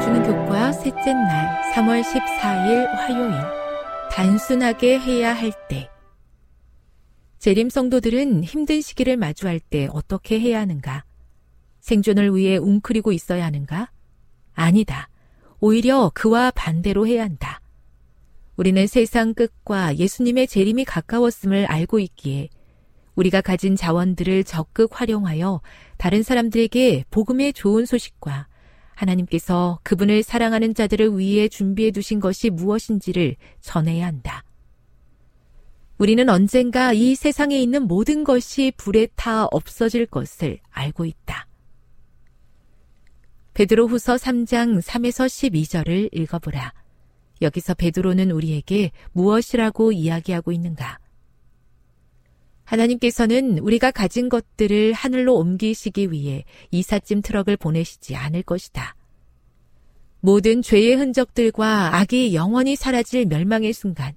읽어주는 교과 셋째 날 3월 14일 화요일 단순하게 해야 할 때 재림 성도들은 힘든 시기를 마주할 때 어떻게 해야 하는가? 생존을 위해 웅크리고 있어야 하는가? 아니다. 오히려 그와 반대로 해야 한다. 우리는 세상 끝과 예수님의 재림이 가까웠음을 알고 있기에 우리가 가진 자원들을 적극 활용하여 다른 사람들에게 복음의 좋은 소식과 하나님께서 그분을 사랑하는 자들을 위해 준비해 두신 것이 무엇인지를 전해야 한다. 우리는 언젠가 이 세상에 있는 모든 것이 불에 타 없어질 것을 알고 있다. 베드로 후서 3장 3에서 12절을 읽어보라. 여기서 베드로는 우리에게 무엇이라고 이야기하고 있는가? 하나님께서는 우리가 가진 것들을 하늘로 옮기시기 위해 이삿짐 트럭을 보내시지 않을 것이다. 모든 죄의 흔적들과 악이 영원히 사라질 멸망의 순간,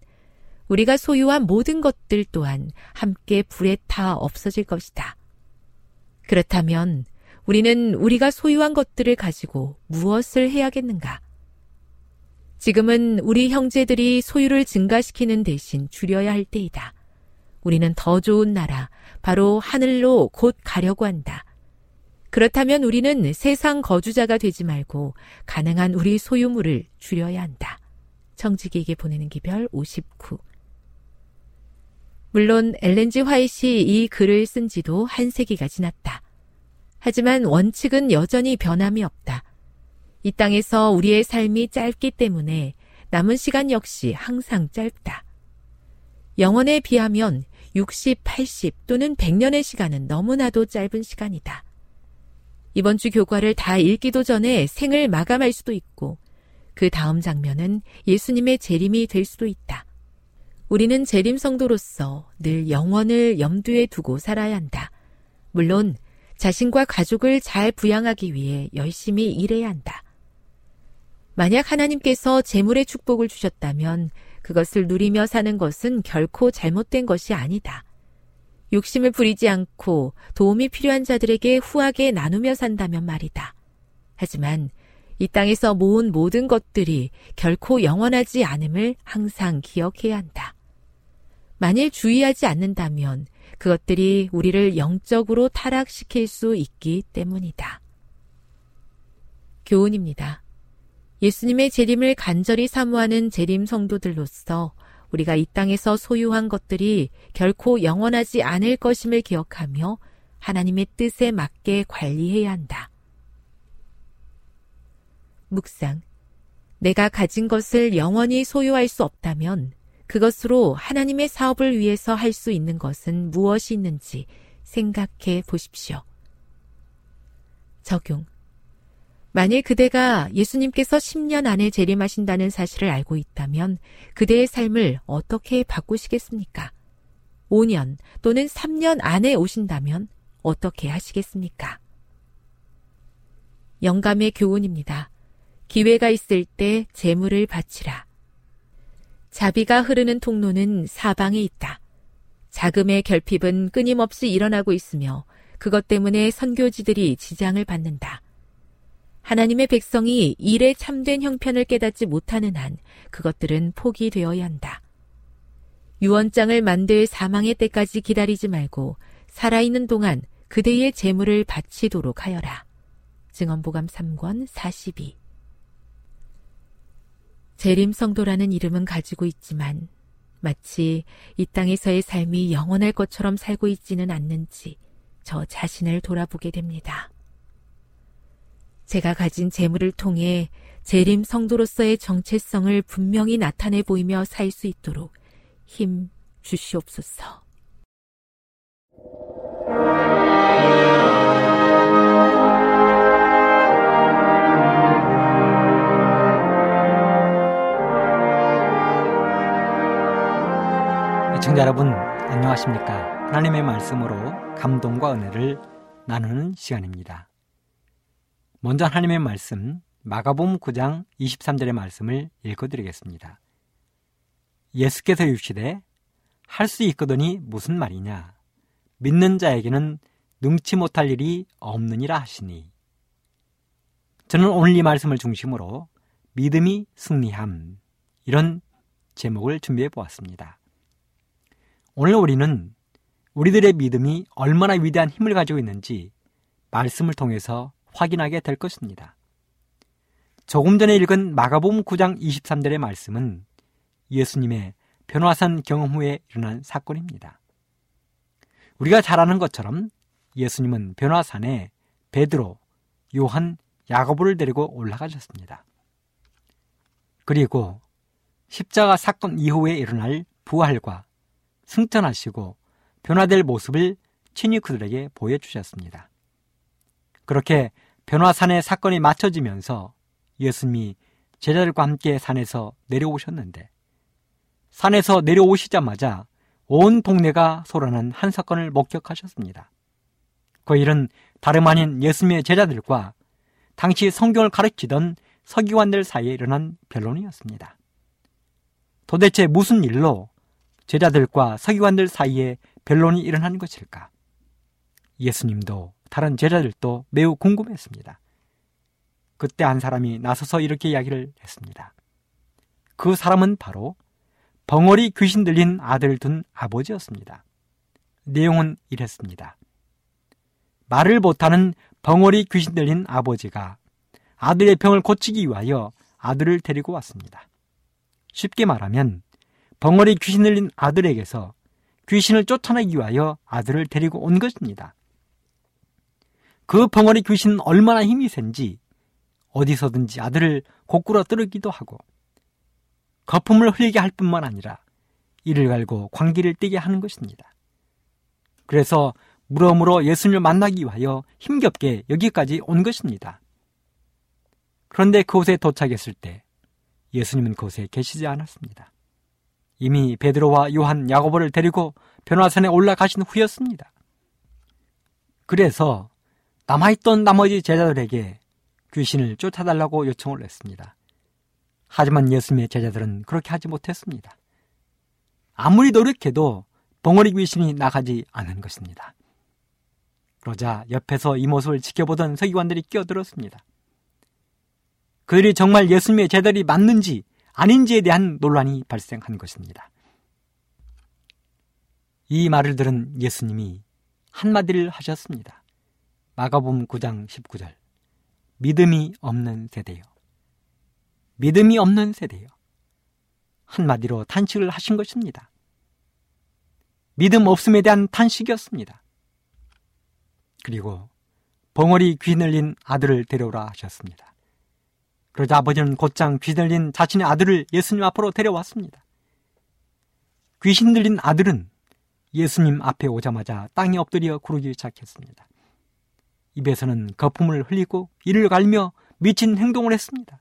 우리가 소유한 모든 것들 또한 함께 불에 타 없어질 것이다. 그렇다면 우리는 우리가 소유한 것들을 가지고 무엇을 해야겠는가? 지금은 우리 형제들이 소유를 증가시키는 대신 줄여야 할 때이다. 우리는 더 좋은 나라, 바로 하늘로 곧 가려고 한다. 그렇다면 우리는 세상 거주자가 되지 말고 가능한 우리 소유물을 줄여야 한다. 청지기에게 보내는 기별 59. 물론 엘렌지 화이시 이 글을 쓴 지도 한 세기가 지났다. 하지만 원칙은 여전히 변함이 없다. 이 땅에서 우리의 삶이 짧기 때문에 남은 시간 역시 항상 짧다. 영원에 비하면 60, 80 또는 100년의 시간은 너무나도 짧은 시간이다. 이번 주 교과를 다 읽기도 전에 생을 마감할 수도 있고 그 다음 장면은 예수님의 재림이 될 수도 있다. 우리는 재림 성도로서 늘 영원을 염두에 두고 살아야 한다. 물론 자신과 가족을 잘 부양하기 위해 열심히 일해야 한다. 만약 하나님께서 재물의 축복을 주셨다면 그것을 누리며 사는 것은 결코 잘못된 것이 아니다. 욕심을 부리지 않고 도움이 필요한 자들에게 후하게 나누며 산다면 말이다. 하지만 이 땅에서 모은 모든 것들이 결코 영원하지 않음을 항상 기억해야 한다. 만일 주의하지 않는다면 그것들이 우리를 영적으로 타락시킬 수 있기 때문이다. 교훈입니다. 예수님의 재림을 간절히 사모하는 재림 성도들로서 우리가 이 땅에서 소유한 것들이 결코 영원하지 않을 것임을 기억하며 하나님의 뜻에 맞게 관리해야 한다. 묵상. 내가 가진 것을 영원히 소유할 수 없다면 그것으로 하나님의 사업을 위해서 할 수 있는 것은 무엇이 있는지 생각해 보십시오. 적용. 만일 그대가 예수님께서 10년 안에 재림하신다는 사실을 알고 있다면 그대의 삶을 어떻게 바꾸시겠습니까? 5년 또는 3년 안에 오신다면 어떻게 하시겠습니까? 영감의 교훈입니다. 기회가 있을 때 재물을 바치라. 자비가 흐르는 통로는 사방에 있다. 자금의 결핍은 끊임없이 일어나고 있으며 그것 때문에 선교지들이 지장을 받는다. 하나님의 백성이 일에 참된 형편을 깨닫지 못하는 한 그것들은 포기되어야 한다. 유언장을 만들 사망의 때까지 기다리지 말고 살아있는 동안 그대의 재물을 바치도록 하여라. 증언보감 3권 42 재림성도라는 이름은 가지고 있지만 마치 이 땅에서의 삶이 영원할 것처럼 살고 있지는 않는지 저 자신을 돌아보게 됩니다. 제가 가진 재물을 통해 재림 성도로서의 정체성을 분명히 나타내 보이며 살 수 있도록 힘 주시옵소서. 청자 여러분 안녕하십니까 하나님의 말씀으로 감동과 은혜를 나누는 시간입니다 먼저 하나님의 말씀 마가복음 9장 23절의 말씀을 읽어드리겠습니다. 예수께서 이르시되 할 수 있거든이 무슨 말이냐 믿는 자에게는 능치 못할 일이 없느니라 하시니 저는 오늘 이 말씀을 중심으로 믿음이 승리함 이런 제목을 준비해 보았습니다. 오늘 우리는 우리들의 믿음이 얼마나 위대한 힘을 가지고 있는지 말씀을 통해서 확인하게 될 것입니다. 조금 전에 읽은 마가복음 9장 23절의 말씀은 예수님의 변화산 경험 후에 일어난 사건입니다. 우리가 잘 아는 것처럼 예수님은 변화산에 베드로, 요한, 야고보를 데리고 올라가셨습니다. 그리고 십자가 사건 이후에 일어날 부활과 승천하시고 변화될 모습을 친히 그들에게 보여주셨습니다. 그렇게 변화산의 사건이 맞춰지면서 예수님이 제자들과 함께 산에서 내려오셨는데 산에서 내려오시자마자 온 동네가 소란한 한 사건을 목격하셨습니다. 그 일은 다름 아닌 예수님의 제자들과 당시 성경을 가르치던 서기관들 사이에 일어난 변론이었습니다. 도대체 무슨 일로 제자들과 서기관들 사이에 변론이 일어난 것일까? 예수님도 다른 제자들도 매우 궁금했습니다. 그때 한 사람이 나서서 이렇게 이야기를 했습니다. 그 사람은 바로 벙어리 귀신 들린 아들을 둔 아버지였습니다. 내용은 이랬습니다. 말을 못하는 벙어리 귀신 들린 아버지가 아들의 병을 고치기 위하여 아들을 데리고 왔습니다. 쉽게 말하면 벙어리 귀신 들린 아들에게서 귀신을 쫓아내기 위하여 아들을 데리고 온 것입니다. 그 벙어리 귀신은 얼마나 힘이 센지 어디서든지 아들을 고꾸라 뜨르기도 하고 거품을 흘리게 할 뿐만 아니라 이를 갈고 광기를 띠게 하는 것입니다. 그래서 물어물어 예수님을 만나기 위하여 힘겹게 여기까지 온 것입니다. 그런데 그곳에 도착했을 때 예수님은 그곳에 계시지 않았습니다. 이미 베드로와 요한, 야고보를 데리고 변화산에 올라가신 후였습니다. 그래서 남아있던 나머지 제자들에게 귀신을 쫓아달라고 요청을 했습니다. 하지만 예수님의 제자들은 그렇게 하지 못했습니다. 아무리 노력해도 벙어리 귀신이 나가지 않은 것입니다. 그러자 옆에서 이 모습을 지켜보던 서기관들이 끼어들었습니다. 그들이 정말 예수님의 제자들이 맞는지 아닌지에 대한 논란이 발생한 것입니다. 이 말을 들은 예수님이 한마디를 하셨습니다. 마가복음 9장 19절. 믿음이 없는 세대요. 믿음이 없는 세대요. 한마디로 탄식을 하신 것입니다. 믿음 없음에 대한 탄식이었습니다. 그리고 벙어리 귀 늘린 아들을 데려오라 하셨습니다. 그러자 아버지는 곧장 귀 늘린 자신의 아들을 예수님 앞으로 데려왔습니다. 귀신 들린 아들은 예수님 앞에 오자마자 땅에 엎드려 구르기 시작했습니다. 입에서는 거품을 흘리고 이를 갈며 미친 행동을 했습니다.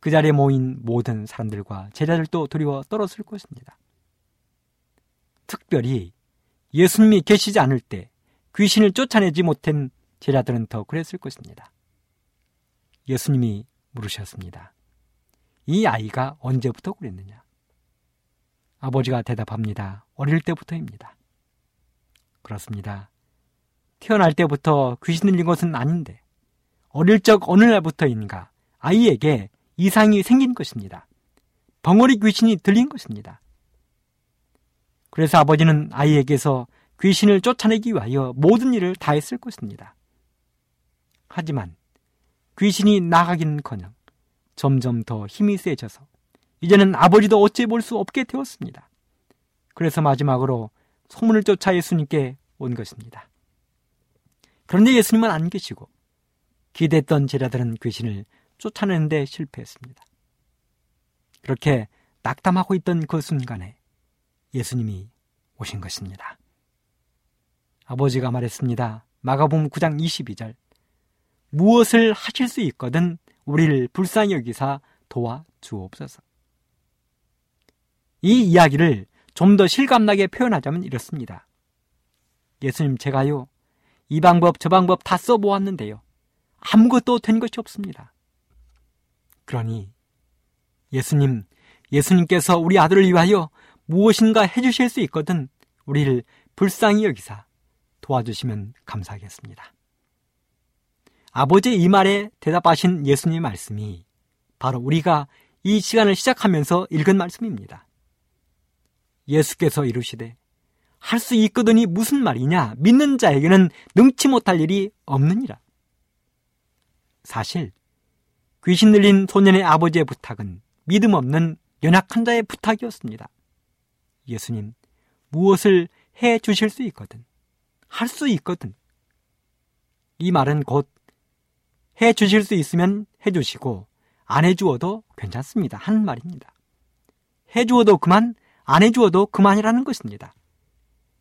그 자리에 모인 모든 사람들과 제자들도 두려워 떨었을 것입니다. 특별히 예수님이 계시지 않을 때 귀신을 쫓아내지 못한 제자들은 더 그랬을 것입니다. 예수님이 물으셨습니다. 이 아이가 언제부터 그랬느냐? 아버지가 대답합니다. 어릴 때부터입니다. 그렇습니다. 태어날 때부터 귀신 들린 것은 아닌데 어릴 적 어느 날부터인가 아이에게 이상이 생긴 것입니다. 벙어리 귀신이 들린 것입니다. 그래서 아버지는 아이에게서 귀신을 쫓아내기 위하여 모든 일을 다 했을 것입니다. 하지만 귀신이 나가기는커녕 점점 더 힘이 세져서 이제는 아버지도 어찌 볼 수 없게 되었습니다. 그래서 마지막으로 소문을 쫓아 예수님께 온 것입니다. 그런데 예수님은 안 계시고 기대했던 제자들은 귀신을 쫓아내는데 실패했습니다. 그렇게 낙담하고 있던 그 순간에 예수님이 오신 것입니다. 아버지가 말했습니다. 마가복음 9장 22절. 무엇을 하실 수 있거든 우리를 불쌍히 여기사 도와 주옵소서. 이 이야기를 좀 더 실감나게 표현하자면 이렇습니다. 예수님 제가요 이 방법 저 방법 다 써보았는데요. 아무것도 된 것이 없습니다. 그러니 예수님, 예수님께서 우리 아들을 위하여 무엇인가 해주실 수 있거든 우리를 불쌍히 여기사 도와주시면 감사하겠습니다. 아버지의 이 말에 대답하신 예수님의 말씀이 바로 우리가 이 시간을 시작하면서 읽은 말씀입니다. 예수께서 이르시되 할 수 있거든이 무슨 말이냐 믿는 자에게는 능치 못할 일이 없느니라. 사실 귀신 들린 소년의 아버지의 부탁은 믿음 없는 연약한 자의 부탁이었습니다. 예수님, 무엇을 해 주실 수 있거든. 할 수 있거든. 이 말은 곧 해 주실 수 있으면 해 주시고 안 해 주어도 괜찮습니다. 하는 말입니다. 해 주어도 그만, 안 해 주어도 그만이라는 것입니다.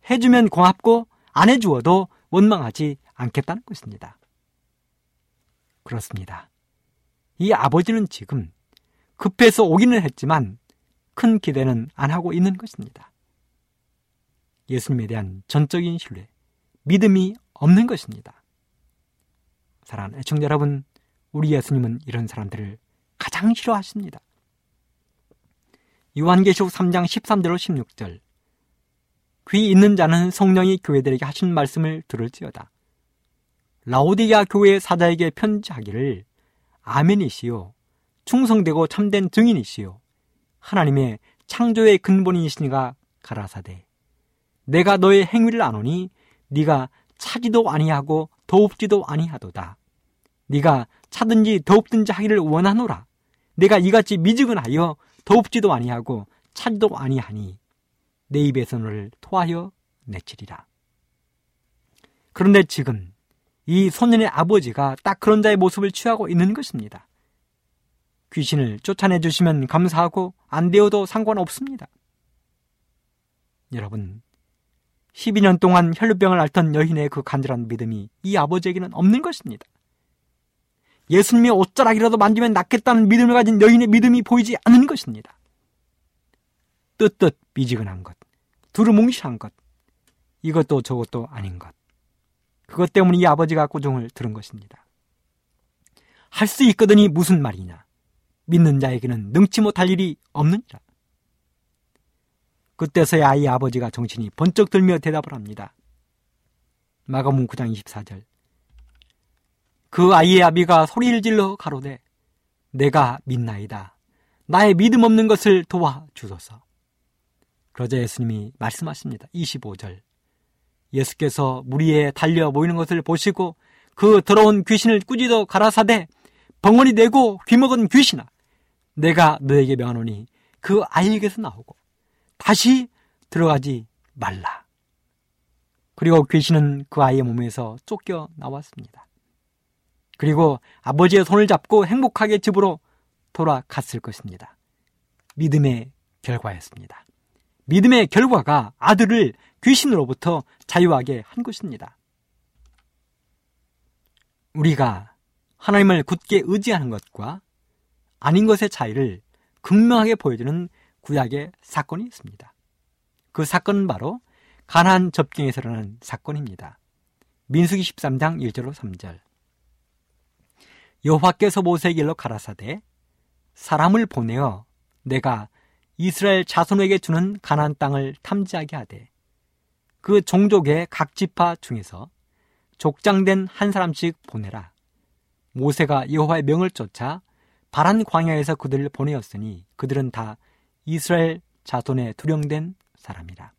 해 주면 고맙고 안 해 주어도 원망하지 않겠다는 것입니다. 그렇습니다. 이 아버지는 지금 급해서 오기는 했지만 큰 기대는 안 하고 있는 것입니다. 예수님에 대한 전적인 신뢰, 믿음이 없는 것입니다. 사랑하는 애청자 여러분, 우리 예수님은 이런 사람들을 가장 싫어하십니다. 요한계시록 3장 13절로 16절 귀 있는 자는 성령이 교회들에게 하신 말씀을 들을지어다. 라오디가 교회 사자에게 편지하기를 아멘이시요 충성되고 참된 증인이시요 하나님의 창조의 근본이시니가 가라사대. 내가 너의 행위를 아노니 네가 차지도 아니하고 더웁지도 아니하도다. 네가 차든지 더웁든지 하기를 원하노라. 내가 이같이 미지근하여 더웁지도 아니하고 차지도 아니하니 내 입에서 너를 토하여 내치리라 그런데 지금 이 소년의 아버지가 딱 그런 자의 모습을 취하고 있는 것입니다. 귀신을 쫓아내 주시면 감사하고 안 되어도 상관없습니다. 여러분, 12년 동안 혈루병을 앓던 여인의 그 간절한 믿음이 이 아버지에게는 없는 것입니다. 예수님의 옷자락이라도 만지면 낫겠다는 믿음을 가진 여인의 믿음이 보이지 않는 것입니다. 뜨뜻 미지근한 것, 두루뭉실한 것, 이것도 저것도 아닌 것. 그것 때문에 이 아버지가 꾸중을 들은 것입니다. 할 수 있거든이 무슨 말이냐? 믿는 자에게는 능치 못할 일이 없느니라. 그때서야 이 아버지가 정신이 번쩍 들며 대답을 합니다. 마가문 9장 24절. 그 아이의 아비가 소리를 질러 가로되 내가 믿나이다. 나의 믿음 없는 것을 도와 주소서. 그러자 예수님이 말씀하십니다. 25절. 예수께서 무리에 달려 모이는 것을 보시고 그 더러운 귀신을 꾸짖어 가라사대 벙어리 내고 귀먹은 귀신아 내가 너에게 명하노니 그 아이에게서 나오고 다시 들어가지 말라. 그리고 귀신은 그 아이의 몸에서 쫓겨 나왔습니다. 그리고 아버지의 손을 잡고 행복하게 집으로 돌아갔을 것입니다. 믿음의 결과였습니다. 믿음의 결과가 아들을 귀신으로부터 자유하게 한 것입니다. 우리가 하나님을 굳게 의지하는 것과 아닌 것의 차이를 극명하게 보여주는 구약의 사건이 있습니다. 그 사건은 바로 가나안 접경에서 일어난 사건입니다. 민수기 13장 1절로 3절 여호와께서 모세에게로 가라사대 사람을 보내어 내가 이스라엘 자손에게 주는 가나안 땅을 탐지하게 하되 그 종족의 각 지파 중에서 족장된 한 사람씩 보내라. 모세가 여호와의 명을 쫓아 바란 광야에서 그들을 보내었으니 그들은 다 이스라엘 자손에 두령된 사람이라.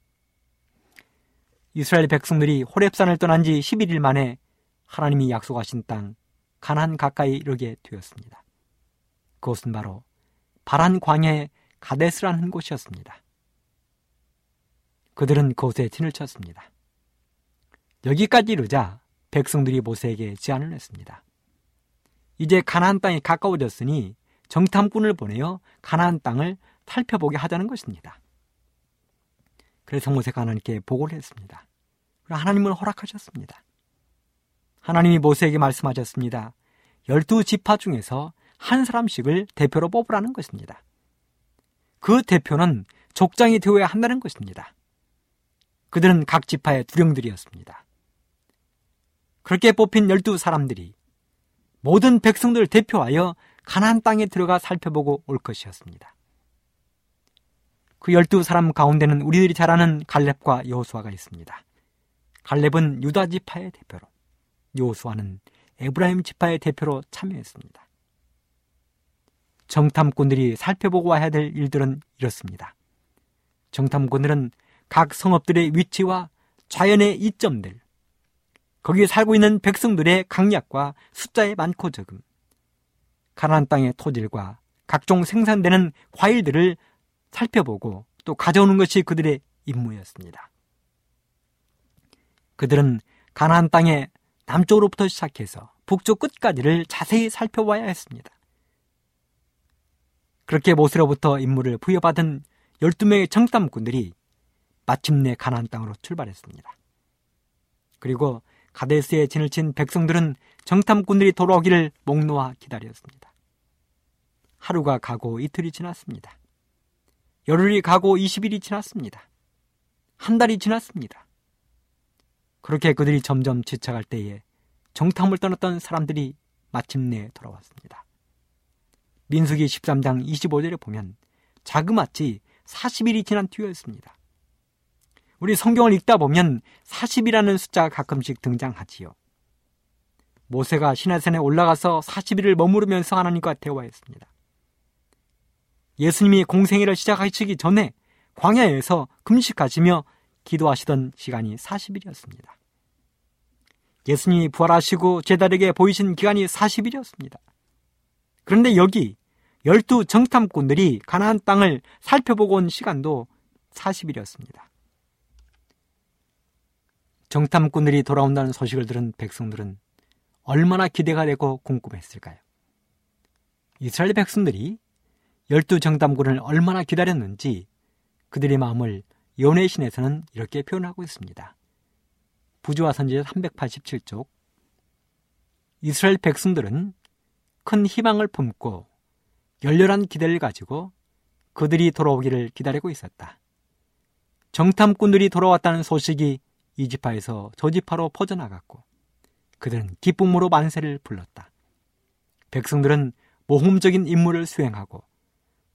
이스라엘 백성들이 호렙산을 떠난 지 11일 만에 하나님이 약속하신 땅 가난 가까이 이르게 되었습니다. 그것은 바로 바란 광야의 가데스라는 곳이었습니다. 그들은 그곳에 진을 쳤습니다. 여기까지 이르자 백성들이 모세에게 제안을 했습니다. 이제 가나안 땅이 가까워졌으니 정탐꾼을 보내어 가나안 땅을 살펴보게 하자는 것입니다. 그래서 모세가 하나님께 보고를 했습니다. 하나님은 허락하셨습니다. 하나님이 모세에게 말씀하셨습니다. 열두 지파 중에서 한 사람씩을 대표로 뽑으라는 것입니다. 그 대표는 족장이 되어야 한다는 것입니다. 그들은 각 지파의 두령들이었습니다. 그렇게 뽑힌 열두 사람들이 모든 백성들을 대표하여 가나안 땅에 들어가 살펴보고 올 것이었습니다. 그 열두 사람 가운데는 우리들이 잘 아는 갈렙과 여호수아가 있습니다. 갈렙은 유다 지파의 대표로, 여호수아는 에브라임 지파의 대표로 참여했습니다. 정탐꾼들이 살펴보고 와야 될 일들은 이렇습니다. 정탐꾼들은 각 성읍들의 위치와 자연의 이점들, 거기에 살고 있는 백성들의 강약과 숫자의 많고 적음, 가나안 땅의 토질과 각종 생산되는 과일들을 살펴보고 또 가져오는 것이 그들의 임무였습니다. 그들은 가나안 땅의 남쪽으로부터 시작해서 북쪽 끝까지를 자세히 살펴봐야 했습니다. 그렇게 모세로부터 임무를 부여받은 12명의 정탐꾼들이 마침내 가나안 땅으로 출발했습니다. 그리고 가데스에 진을 친 백성들은 정탐꾼들이 돌아오기를 목 놓아 기다렸습니다. 하루가 가고 이틀이 지났습니다. 열흘이 가고 20일이 지났습니다. 한 달이 지났습니다. 그렇게 그들이 점점 지쳐갈 때에 정탐을 떠났던 사람들이 마침내 돌아왔습니다. 민수기 13장 25절에 보면 자그마치 40일이 지난 뒤였습니다. 우리 성경을 읽다 보면 40이라는 숫자가 가끔씩 등장하지요. 모세가 시내산에 올라가서 40일을 머무르면서 하나님과 대화했습니다. 예수님이 공생애를 시작하시기 전에 광야에서 금식하시며 기도하시던 시간이 40일이었습니다. 예수님이 부활하시고 제자에게 보이신 기간이 40일이었습니다. 그런데 여기 열두 정탐꾼들이 가나안 땅을 살펴보고 온 시간도 40일이었습니다. 정탐꾼들이 돌아온다는 소식을 들은 백성들은 얼마나 기대가 되고 궁금했을까요? 이스라엘 백성들이 열두 정탐꾼을 얼마나 기다렸는지 그들의 마음을 연애 신에서는 이렇게 표현하고 있습니다. 부조와 선지자 387쪽 이스라엘 백성들은 큰 희망을 품고 열렬한 기대를 가지고 그들이 돌아오기를 기다리고 있었다. 정탐꾼들이 돌아왔다는 소식이 이 지파에서 저 지파로 퍼져나갔고 그들은 기쁨으로 만세를 불렀다. 백성들은 모험적인 임무를 수행하고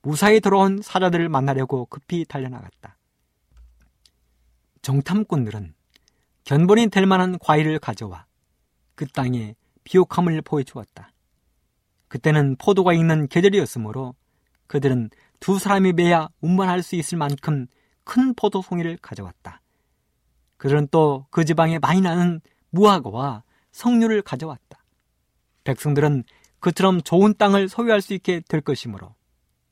무사히 돌아온 사자들을 만나려고 급히 달려나갔다. 정탐꾼들은 견본이 될 만한 과일을 가져와 그 땅에 비옥함을 보여주었다. 그때는 포도가 익는 계절이었으므로 그들은 두 사람이 매야 운반할 수 있을 만큼 큰 포도 송이를 가져왔다. 그들은 또 그 지방에 많이 나는 무화과와 석류를 가져왔다. 백성들은 그처럼 좋은 땅을 소유할 수 있게 될 것이므로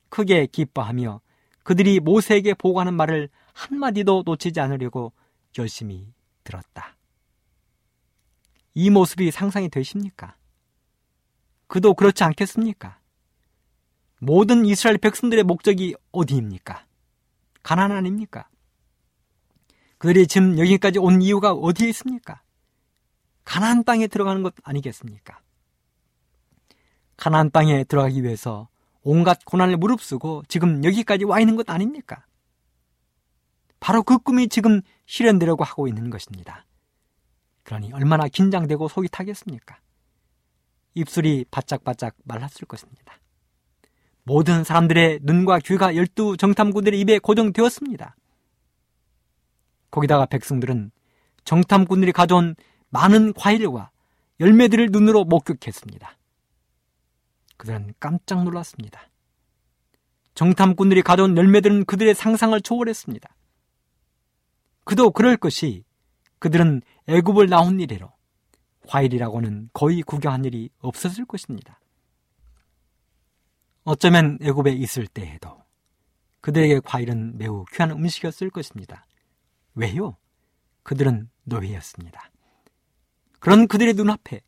크게 기뻐하며 그들이 모세에게 보고하는 말을 한마디도 놓치지 않으려고 열심히 들었다. 이 모습이 상상이 되십니까? 그도 그렇지 않겠습니까? 모든 이스라엘 백성들의 목적이 어디입니까? 가난 아닙니까? 그들이 지금 여기까지 온 이유가 어디에 있습니까? 가나안 땅에 들어가는 것 아니겠습니까? 가나안 땅에 들어가기 위해서 온갖 고난을 무릅쓰고 지금 여기까지 와 있는 것 아닙니까? 바로 그 꿈이 지금 실현되려고 하고 있는 것입니다. 그러니 얼마나 긴장되고 속이 타겠습니까? 입술이 바짝바짝 말랐을 것입니다. 모든 사람들의 눈과 귀가 열두 정탐꾼들의 입에 고정되었습니다. 거기다가 백성들은 정탐꾼들이 가져온 많은 과일과 열매들을 눈으로 목격했습니다. 그들은 깜짝 놀랐습니다. 정탐꾼들이 가져온 열매들은 그들의 상상을 초월했습니다. 그도 그럴 것이 그들은 애굽을 나온 이래로 과일이라고는 거의 구경한 일이 없었을 것입니다. 어쩌면 애굽에 있을 때에도 그들에게 과일은 매우 귀한 음식이었을 것입니다. 왜요? 그들은 노예였습니다. 그런 그들의 눈앞에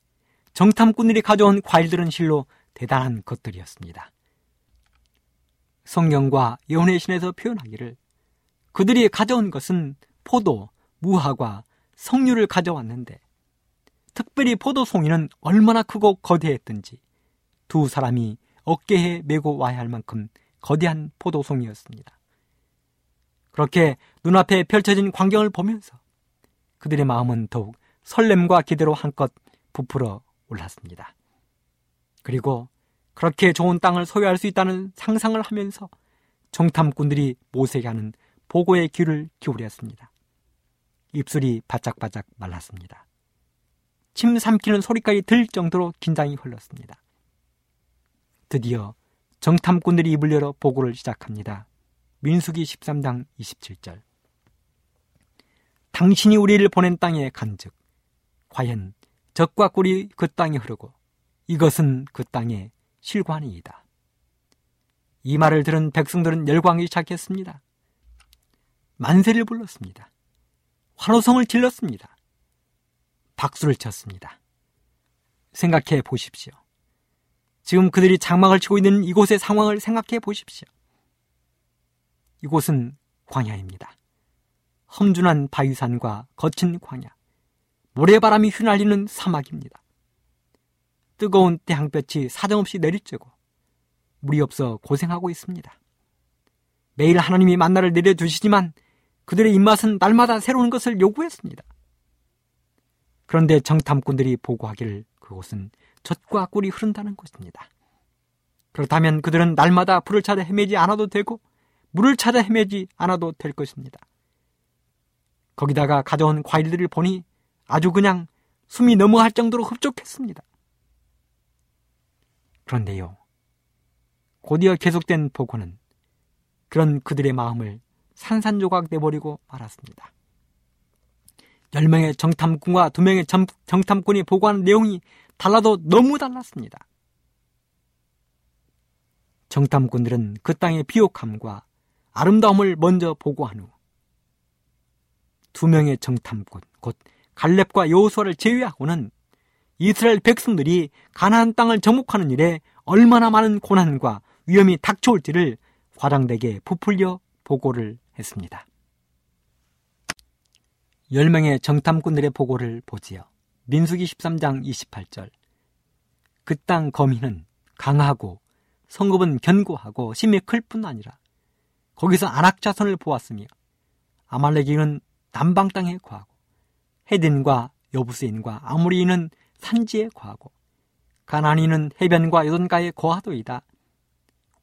정탐꾼들이 가져온 과일들은 실로 대단한 것들이었습니다. 성경과 예언의 신에서 표현하기를 그들이 가져온 것은 포도, 무화과, 석류를 가져왔는데 특별히 포도송이는 얼마나 크고 거대했던지 두 사람이 어깨에 메고 와야 할 만큼 거대한 포도송이였습니다. 그렇게 눈앞에 펼쳐진 광경을 보면서 그들의 마음은 더욱 설렘과 기대로 한껏 부풀어 올랐습니다. 그리고 그렇게 좋은 땅을 소유할 수 있다는 상상을 하면서 정탐꾼들이 모세에게 하는 보고의 귀를 기울였습니다. 입술이 바짝바짝 말랐습니다. 침 삼키는 소리까지 들 정도로 긴장이 흘렀습니다. 드디어 정탐꾼들이 입을 열어 보고를 시작합니다. 민수기 13장 27절. 당신이 우리를 보낸 땅에 간즉 과연 적과 꿀이 그 땅에 흐르고 이것은 그 땅의 실관이이다. 이 말을 들은 백성들은 열광이 시작했습니다. 만세를 불렀습니다. 환호성을 질렀습니다. 박수를 쳤습니다. 생각해 보십시오. 지금 그들이 장막을 치고 있는 이곳의 상황을 생각해 보십시오. 이곳은 광야입니다. 험준한 바위산과 거친 광야, 모래바람이 휘날리는 사막입니다. 뜨거운 태양볕이 사정없이 내리쬐고 물이 없어 고생하고 있습니다. 매일 하나님이 만나를 내려주시지만 그들의 입맛은 날마다 새로운 것을 요구했습니다. 그런데 정탐꾼들이 보고하기를 그곳은 젖과 꿀이 흐른다는 것입니다. 그렇다면 그들은 날마다 불을 찾아 헤매지 않아도 되고 물을 찾아 헤매지 않아도 될 것입니다. 거기다가 가져온 과일들을 보니 아주 그냥 숨이 넘어갈 정도로 흡족했습니다. 그런데요, 곧이어 계속된 보고는 그런 그들의 마음을 산산조각 내버리고 말았습니다. 10명의 정탐꾼과 2명의 정, 정탐꾼이 보고한 내용이 달라도 너무 달랐습니다. 정탐꾼들은 그 땅의 비옥함과 아름다움을 먼저 보고한 후 두 명의 정탐꾼, 곧 갈렙과 여호수아를 제외하고는 이스라엘 백성들이 가나안 땅을 정복하는 일에 얼마나 많은 고난과 위험이 닥쳐올지를 과장되게 부풀려 보고를 했습니다. 10명의 정탐꾼들의 보고를 보지요. 민수기 13장 28절. 그 땅 거민은 강하고 성급은 견고하고 심히 클 뿐 아니라 거기서 안악 자손을 보았으며 아말렉인은 남방 땅에 거하고 헤딘과 여부스인과 아무리인은 산지에 거하고 가나니는 해변과 여돈가에 거하도이다.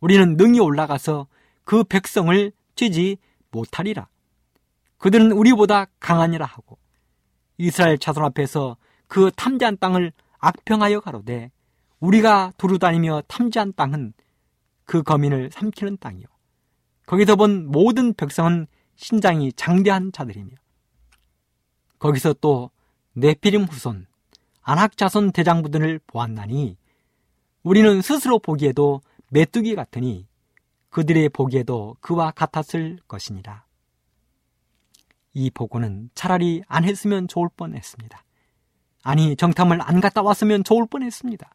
우리는 능히 올라가서 그 백성을 쥐지 못하리라. 그들은 우리보다 강하니라 하고 이스라엘 자손 앞에서 그 탐지한 땅을 악평하여 가로되 우리가 두루다니며 탐지한 땅은 그 거민을 삼키는 땅이요. 거기서 본 모든 백성은 신장이 장대한 자들이며 거기서 또 네피림 후손, 안학자손 대장부들을 보았나니 우리는 스스로 보기에도 메뚜기 같으니 그들의 보기에도 그와 같았을 것이니라. 이 보고는 차라리 안 했으면 좋을 뻔했습니다. 아니 정탐을 안 갔다 왔으면 좋을 뻔했습니다.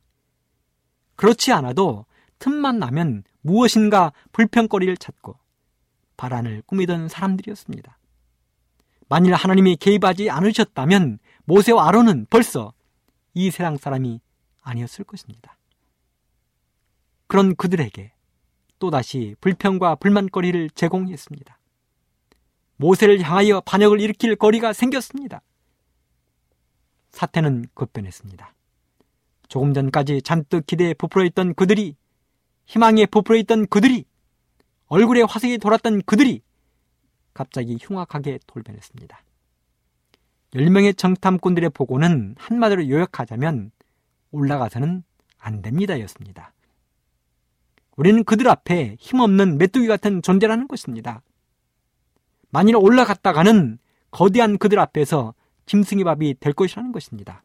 그렇지 않아도 틈만 나면 무엇인가 불평거리를 찾고 바란을 꾸미던 사람들이었습니다. 만일 하나님이 개입하지 않으셨다면 모세와 아론은 벌써 이 세상 사람이 아니었을 것입니다. 그런 그들에게 또다시 불평과 불만거리를 제공했습니다. 모세를 향하여 반역을 일으킬 거리가 생겼습니다. 사태는 급변했습니다. 조금 전까지 잔뜩 기대에 부풀어 있던 그들이 희망에 부풀어 있던 그들이 얼굴에 화색이 돌았던 그들이 갑자기 흉악하게 돌변했습니다. 10명의 정탐꾼들의 보고는 한마디로 요약하자면 올라가서는 안 됩니다 였습니다. 우리는 그들 앞에 힘없는 메뚜기 같은 존재라는 것입니다. 만일 올라갔다가는 거대한 그들 앞에서 짐승이 밥이 될 것이라는 것입니다.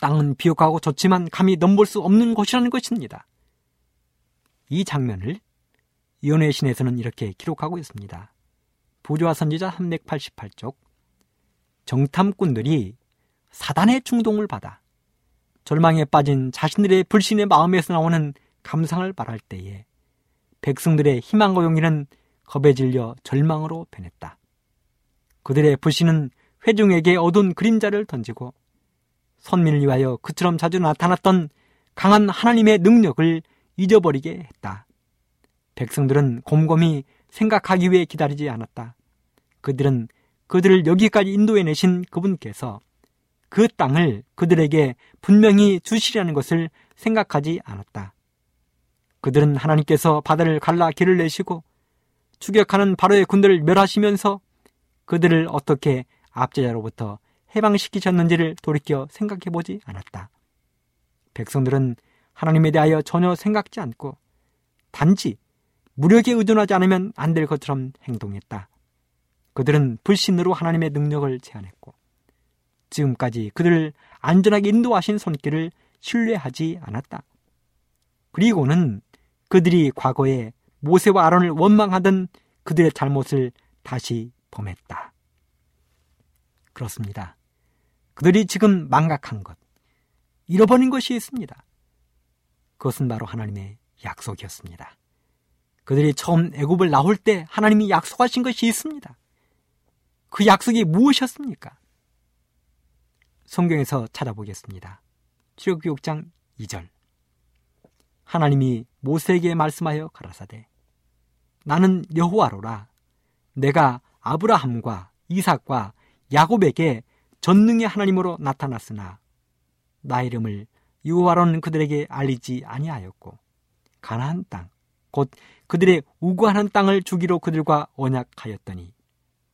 땅은 비옥하고 좋지만 감히 넘볼 수 없는 곳이라는 것입니다. 이 장면을 이혼의 신에서는 이렇게 기록하고 있습니다. 부조와 선지자 388쪽 정탐꾼들이 사단의 충동을 받아 절망에 빠진 자신들의 불신의 마음에서 나오는 감상을 바랄 때에 백성들의 희망과 용기는 겁에 질려 절망으로 변했다. 그들의 불신은 회중에게 어두운 그림자를 던지고 선민을 위하여 그처럼 자주 나타났던 강한 하나님의 능력을 잊어버리게 했다. 백성들은 곰곰이 생각하기 위해 기다리지 않았다. 그들은 그들을 여기까지 인도해내신 그분께서 그 땅을 그들에게 분명히 주시려는 것을 생각하지 않았다. 그들은 하나님께서 바다를 갈라 길을 내시고 추격하는 바로의 군대를 멸하시면서 그들을 어떻게 압제자로부터 해방시키셨는지를 돌이켜 생각해 보지 않았다. 백성들은 하나님에 대하여 전혀 생각지 않고 단지 무력에 의존하지 않으면 안 될 것처럼 행동했다. 그들은 불신으로 하나님의 능력을 제안했고 지금까지 그들을 안전하게 인도하신 손길을 신뢰하지 않았다. 그리고는 그들이 과거에 모세와 아론을 원망하던 그들의 잘못을 다시 범했다. 그렇습니다. 그들이 지금 망각한 것, 잃어버린 것이 있습니다. 그것은 바로 하나님의 약속이었습니다. 그들이 처음 애굽을 나올 때 하나님이 약속하신 것이 있습니다. 그 약속이 무엇이었습니까? 성경에서 찾아보겠습니다. 출애굽기 6장 2절. 하나님이 모세에게 말씀하여 가라사대 나는 여호와로라 내가 아브라함과 이삭과 야곱에게 전능의 하나님으로 나타났으나 나 이름을 여호와로는 그들에게 알리지 아니하였고 가나안 땅 곧 그들의 우구하는 땅을 주기로 그들과 언약하였더니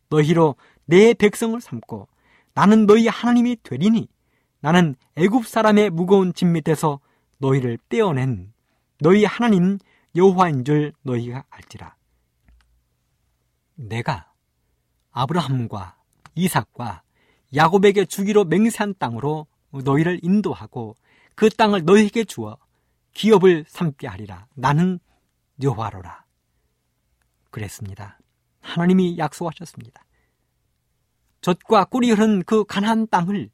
너희로 내 백성을 삼고 나는 너희 하나님이 되리니 나는 애굽 사람의 무거운 짐 밑에서 너희를 떼어낸 너희 하나님 여호와인 줄 너희가 알지라. 내가 아브라함과 이삭과 야곱에게 주기로 맹세한 땅으로 너희를 인도하고 그 땅을 너희에게 주어 기업을 삼게 하리라. 나는 여호와로라. 그랬습니다. 하나님이 약속하셨습니다. 젖과 꿀이 흐른 그 가나안 땅을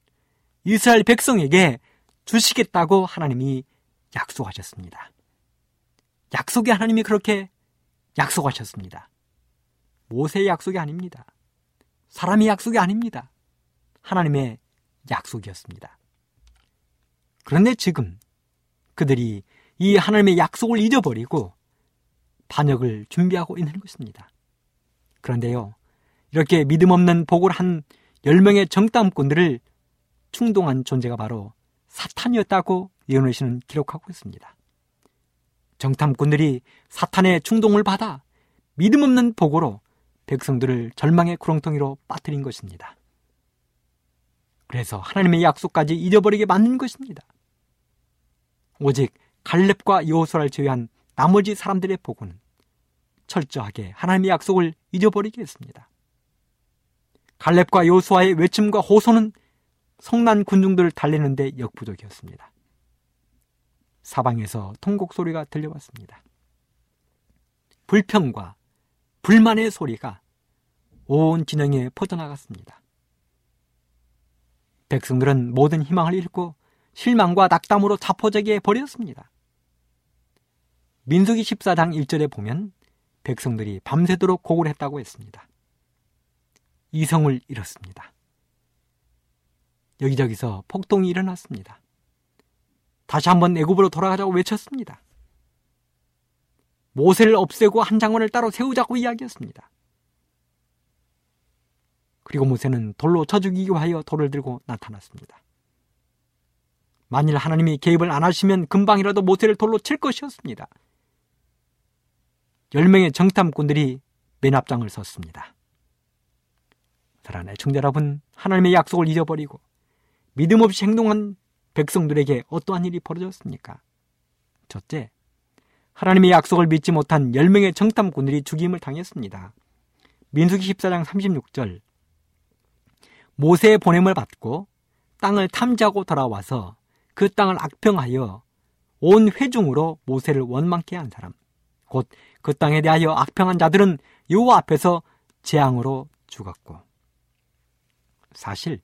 이스라엘 백성에게 주시겠다고 하나님이 약속하셨습니다. 약속의 하나님이 그렇게 약속하셨습니다. 모세의 약속이 아닙니다. 사람의 약속이 아닙니다. 하나님의 약속이었습니다. 그런데 지금 그들이 이 하나님의 약속을 잊어버리고 반역을 준비하고 있는 것입니다. 그런데요, 이렇게 믿음 없는 복을 한 10명의 정탐꾼들을 충동한 존재가 바로 사탄이었다고 예언의 신은 기록하고 있습니다. 정탐꾼들이 사탄의 충동을 받아 믿음 없는 복으로 백성들을 절망의 구렁텅이로 빠뜨린 것입니다. 그래서 하나님의 약속까지 잊어버리게 만든 것입니다. 오직 갈렙과 여호수아를 제외한 나머지 사람들의 복은 철저하게 하나님의 약속을 잊어버리게 했습니다. 갈렙과 여호수아의 외침과 호소는 성난 군중들을 달래는데 역부족이었습니다. 사방에서 통곡 소리가 들려왔습니다. 불평과 불만의 소리가 온 진영에 퍼져나갔습니다. 백성들은 모든 희망을 잃고 실망과 낙담으로 자포자기해 버렸습니다. 민수기 14장 1절에 보면 백성들이 밤새도록 곡을 했다고 했습니다. 이성을 잃었습니다. 여기저기서 폭동이 일어났습니다. 다시 한번 애굽으로 돌아가자고 외쳤습니다. 모세를 없애고 한 장관을 따로 세우자고 이야기했습니다. 그리고 모세는 돌로 쳐 죽이기 위하여 돌을 들고 나타났습니다. 만일 하나님이 개입을 안 하시면 금방이라도 모세를 돌로 칠 것이었습니다. 열명의 정탐꾼들이 맨 앞장을 섰습니다. 사랑하는 청자 여러분, 하나님의 약속을 잊어버리고 믿음 없이 행동한 백성들에게 어떠한 일이 벌어졌습니까? 첫째, 하나님의 약속을 믿지 못한 10명의 정탐꾼들이 죽임을 당했습니다. 민수기 14장 36절 모세의 보냄을 받고 땅을 탐지하고 돌아와서 그 땅을 악평하여 온 회중으로 모세를 원망케 한 사람 곧 그 땅에 대하여 악평한 자들은 여호와 앞에서 재앙으로 죽었고 사실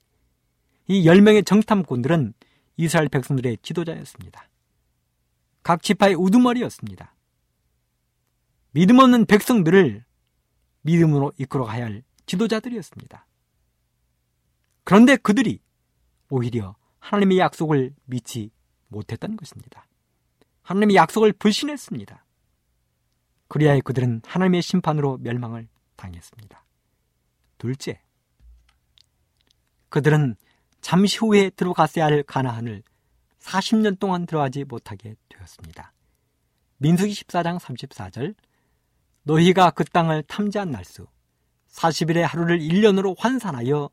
이 10명의 정탐꾼들은 이스라엘 백성들의 지도자였습니다. 각 지파의 우두머리였습니다. 믿음 없는 백성들을 믿음으로 이끌어 가야 할 지도자들이었습니다. 그런데 그들이 오히려 하나님의 약속을 믿지 못했던 것입니다. 하나님의 약속을 불신했습니다. 그리하여 그들은 하나님의 심판으로 멸망을 당했습니다. 둘째, 그들은 잠시 후에 들어갔어야 할 가나안을 40년 동안 들어가지 못하게 되었습니다. 민수기 14장 34절 너희가 그 땅을 탐지한 날수 40일의 하루를 1년으로 환산하여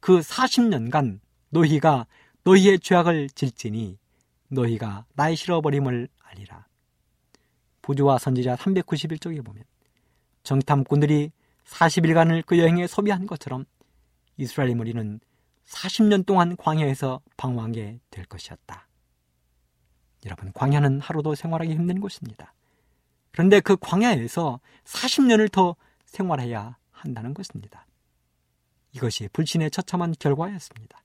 그 40년간 너희가 너희의 죄악을 질지니 너희가 나의 실어버림을 알리라. 부조와 선지자 391쪽에 보면 정탐꾼들이 40일간을 그 여행에 소비한 것처럼 이스라엘 무리는 40년 동안 광야에서 방황하게 될 것이었다. 여러분, 광야는 하루도 생활하기 힘든 곳입니다. 그런데 그 광야에서 40년을 더 생활해야 한다는 것입니다. 이것이 불신의 처참한 결과였습니다.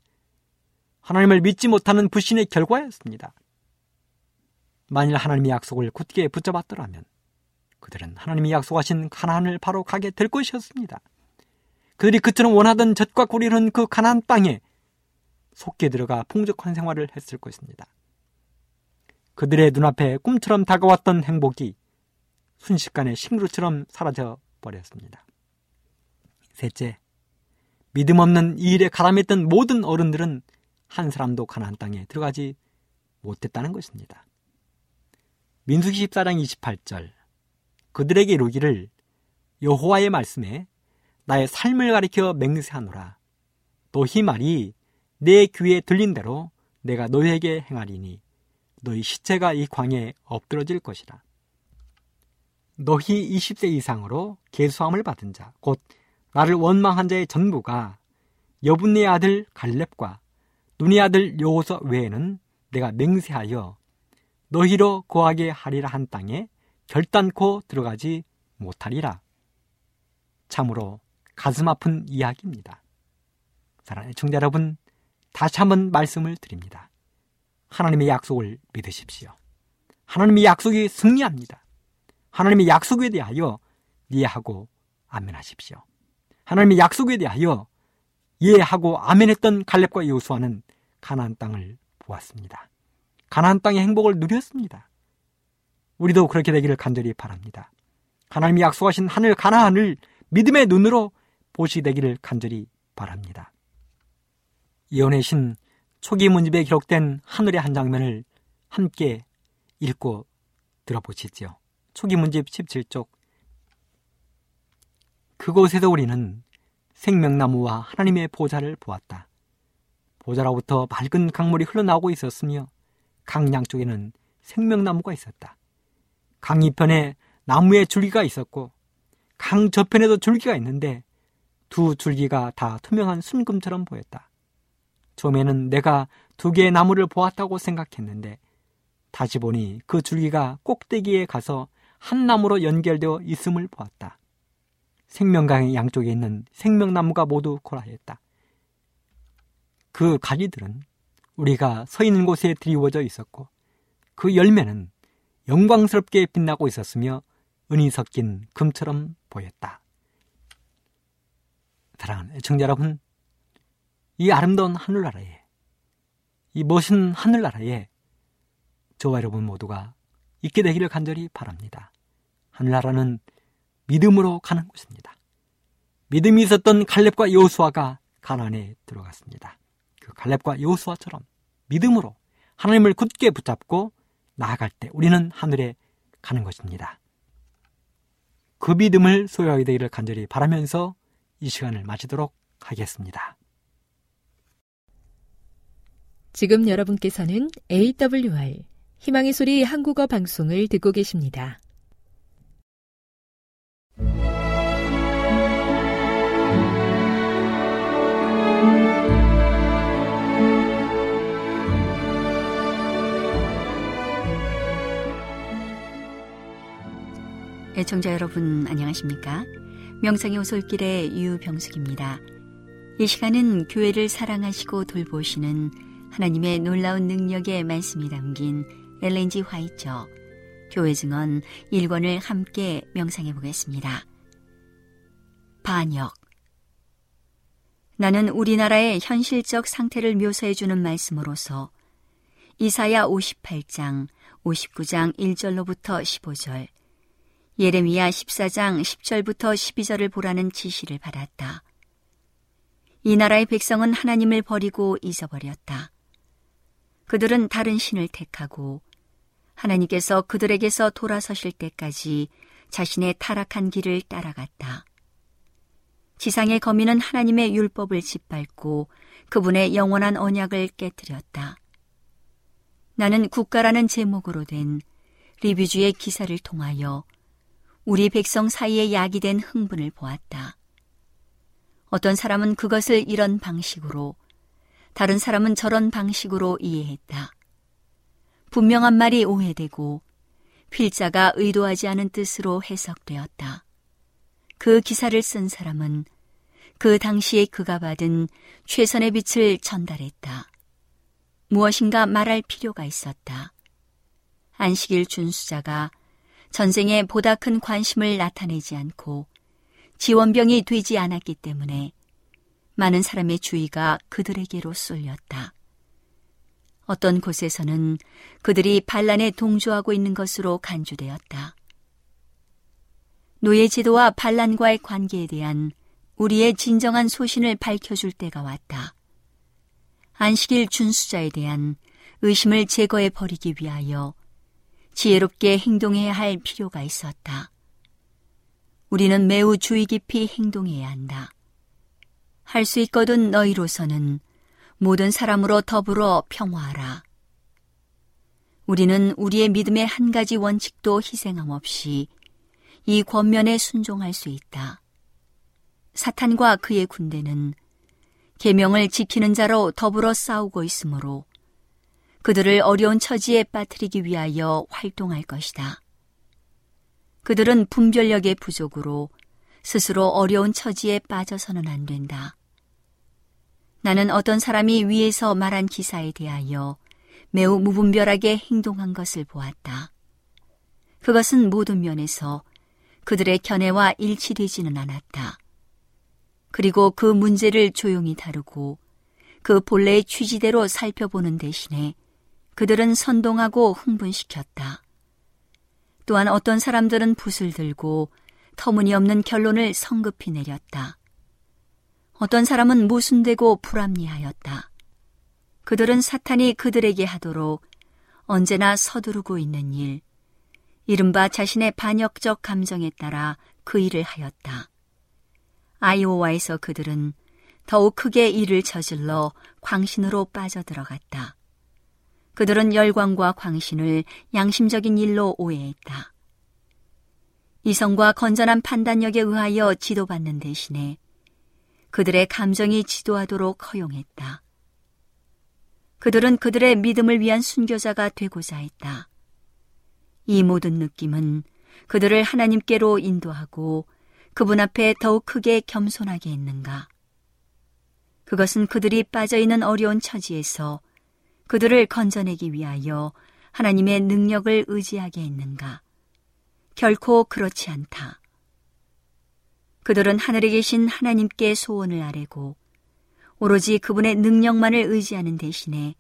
하나님을 믿지 못하는 불신의 결과였습니다. 만일 하나님의 약속을 굳게 붙잡았더라면 그들은 하나님이 약속하신 가나안을 바로 가게 될 것이었습니다. 그들이 그처럼 원하던 젖과 꿀이 흐른 그 가나안 땅에 속게 들어가 풍족한 생활을 했을 것입니다. 그들의 눈앞에 꿈처럼 다가왔던 행복이 순식간에 싱그루처럼 사라져 버렸습니다. 셋째, 믿음 없는 이 일에 가담했던 모든 어른들은 한 사람도 가나안 땅에 들어가지 못했다는 것입니다. 민수기 14장 28절 그들에게 이루기를 여호와의 말씀에 나의 삶을 가리켜 맹세하노라 너희 말이 내 귀에 들린 대로 내가 너희에게 행하리니 너희 시체가 이 광에 엎드러질 것이라 너희 20세 이상으로 계수함을 받은 자 곧 나를 원망한 자의 전부가 여분의 아들 갈렙과 눈의 아들 여호서 외에는 내가 맹세하여 너희로 거하게 하리라 한 땅에 결단코 들어가지 못하리라. 참으로 가슴 아픈 이야기입니다. 사랑하는 청자 여러분, 다시 한번 말씀을 드립니다. 하나님의 약속을 믿으십시오. 하나님의 약속이 승리합니다. 하나님의 약속에 대하여 이해하고 아멘하십시오. 하나님의 약속에 대하여 이해하고 아멘했던 갈렙과 여호수아는 가나안 땅을 보았습니다. 가나안 땅의 행복을 누렸습니다. 우리도 그렇게 되기를 간절히 바랍니다. 하나님이 약속하신 하늘 가나안을 믿음의 눈으로 보시 되기를 간절히 바랍니다. 예언의 신 초기 문집에 기록된 하늘의 한 장면을 함께 읽고 들어보시죠. 초기 문집 17쪽 그곳에서 우리는 생명나무와 하나님의 보좌를 보았다. 보좌로부터 맑은 강물이 흘러나오고 있었으며 강 양쪽에는 생명나무가 있었다. 강 이편에 나무의 줄기가 있었고 강 저편에도 줄기가 있는데 두 줄기가 다 투명한 순금처럼 보였다. 처음에는 내가 두 개의 나무를 보았다고 생각했는데 다시 보니 그 줄기가 꼭대기에 가서 한 나무로 연결되어 있음을 보았다. 생명강의 양쪽에 있는 생명나무가 모두 고라했다. 그 가지들은 우리가 서 있는 곳에 드리워져 있었고 그 열매는 영광스럽게 빛나고 있었으며 은이 섞인 금처럼 보였다. 사랑하는 애청자 여러분, 이 아름다운 하늘나라에, 이 멋진 하늘나라에 저와 여러분 모두가 있게 되기를 간절히 바랍니다. 하늘나라는 믿음으로 가는 곳입니다. 믿음이 있었던 칼렙과 여호수아가 가난에 들어갔습니다. 그 칼렙과 여호수아처럼 믿음으로 하나님을 굳게 붙잡고 나아갈 때 우리는 하늘에 가는 것입니다. 그 믿음을 소유하게 되기를 간절히 바라면서 이 시간을 마치도록 하겠습니다. 지금 여러분께서는 AWR 희망의 소리 한국어 방송을 듣고 계십니다. 애청자 여러분 안녕하십니까? 명상의 오솔길의 유병숙입니다. 이 시간은 교회를 사랑하시고 돌보시는 하나님의 놀라운 능력의 말씀이 담긴 엘렌지 화이처 교회 증언 1권을 함께 명상해 보겠습니다. 반역 나는 우리나라의 현실적 상태를 묘사해 주는 말씀으로서 이사야 58장, 59장 1절로부터 15절, 예레미야 14장 10절부터 12절을 보라는 지시를 받았다. 이 나라의 백성은 하나님을 버리고 잊어버렸다. 그들은 다른 신을 택하고 하나님께서 그들에게서 돌아서실 때까지 자신의 타락한 길을 따라갔다. 지상의 거민은 하나님의 율법을 짓밟고 그분의 영원한 언약을 깨뜨렸다. 나는 국가라는 제목으로 된 리뷰주의 기사를 통하여 우리 백성 사이에 야기된 흥분을 보았다. 어떤 사람은 그것을 이런 방식으로, 다른 사람은 저런 방식으로 이해했다. 분명한 말이 오해되고 필자가 의도하지 않은 뜻으로 해석되었다. 그 기사를 쓴 사람은 그 당시에 그가 받은 최선의 빛을 전달했다. 무엇인가 말할 필요가 있었다. 안식일 준수자가 전쟁에 보다 큰 관심을 나타내지 않고 지원병이 되지 않았기 때문에 많은 사람의 주의가 그들에게로 쏠렸다. 어떤 곳에서는 그들이 반란에 동조하고 있는 것으로 간주되었다. 노예 제도와 반란과의 관계에 대한 우리의 진정한 소신을 밝혀줄 때가 왔다. 안식일 준수자에 대한 의심을 제거해 버리기 위하여 지혜롭게 행동해야 할 필요가 있었다. 우리는 매우 주의 깊이 행동해야 한다. 할 수 있거든 너희로서는 모든 사람으로 더불어 평화하라. 우리는 우리의 믿음의 한 가지 원칙도 희생함 없이 이 권면에 순종할 수 있다. 사탄과 그의 군대는 계명을 지키는 자로 더불어 싸우고 있으므로 그들을 어려운 처지에 빠뜨리기 위하여 활동할 것이다. 그들은 분별력의 부족으로 스스로 어려운 처지에 빠져서는 안 된다. 나는 어떤 사람이 위에서 말한 기사에 대하여 매우 무분별하게 행동한 것을 보았다. 그것은 모든 면에서 그들의 견해와 일치되지는 않았다. 그리고 그 문제를 조용히 다루고 그 본래의 취지대로 살펴보는 대신에 그들은 선동하고 흥분시켰다. 또한 어떤 사람들은 붓을 들고 터무니없는 결론을 성급히 내렸다. 어떤 사람은 모순되고 불합리하였다. 그들은 사탄이 그들에게 하도록 언제나 서두르고 있는 일, 이른바 자신의 반역적 감정에 따라 그 일을 하였다. 아이오와에서 그들은 더욱 크게 일을 저질러 광신으로 빠져들어갔다. 그들은 열광과 광신을 양심적인 일로 오해했다. 이성과 건전한 판단력에 의하여 지도받는 대신에 그들의 감정이 지도하도록 허용했다. 그들은 그들의 믿음을 위한 순교자가 되고자 했다. 이 모든 느낌은 그들을 하나님께로 인도하고 그분 앞에 더욱 크게 겸손하게 했는가? 그것은 그들이 빠져 있는 어려운 처지에서 그들을 건져내기 위하여 하나님의 능력을 의지하게 했는가? 결코 그렇지 않다. 그들은 하늘에 계신 하나님께 소원을 아뢰고 오로지 그분의 능력만을 의지하는 대신에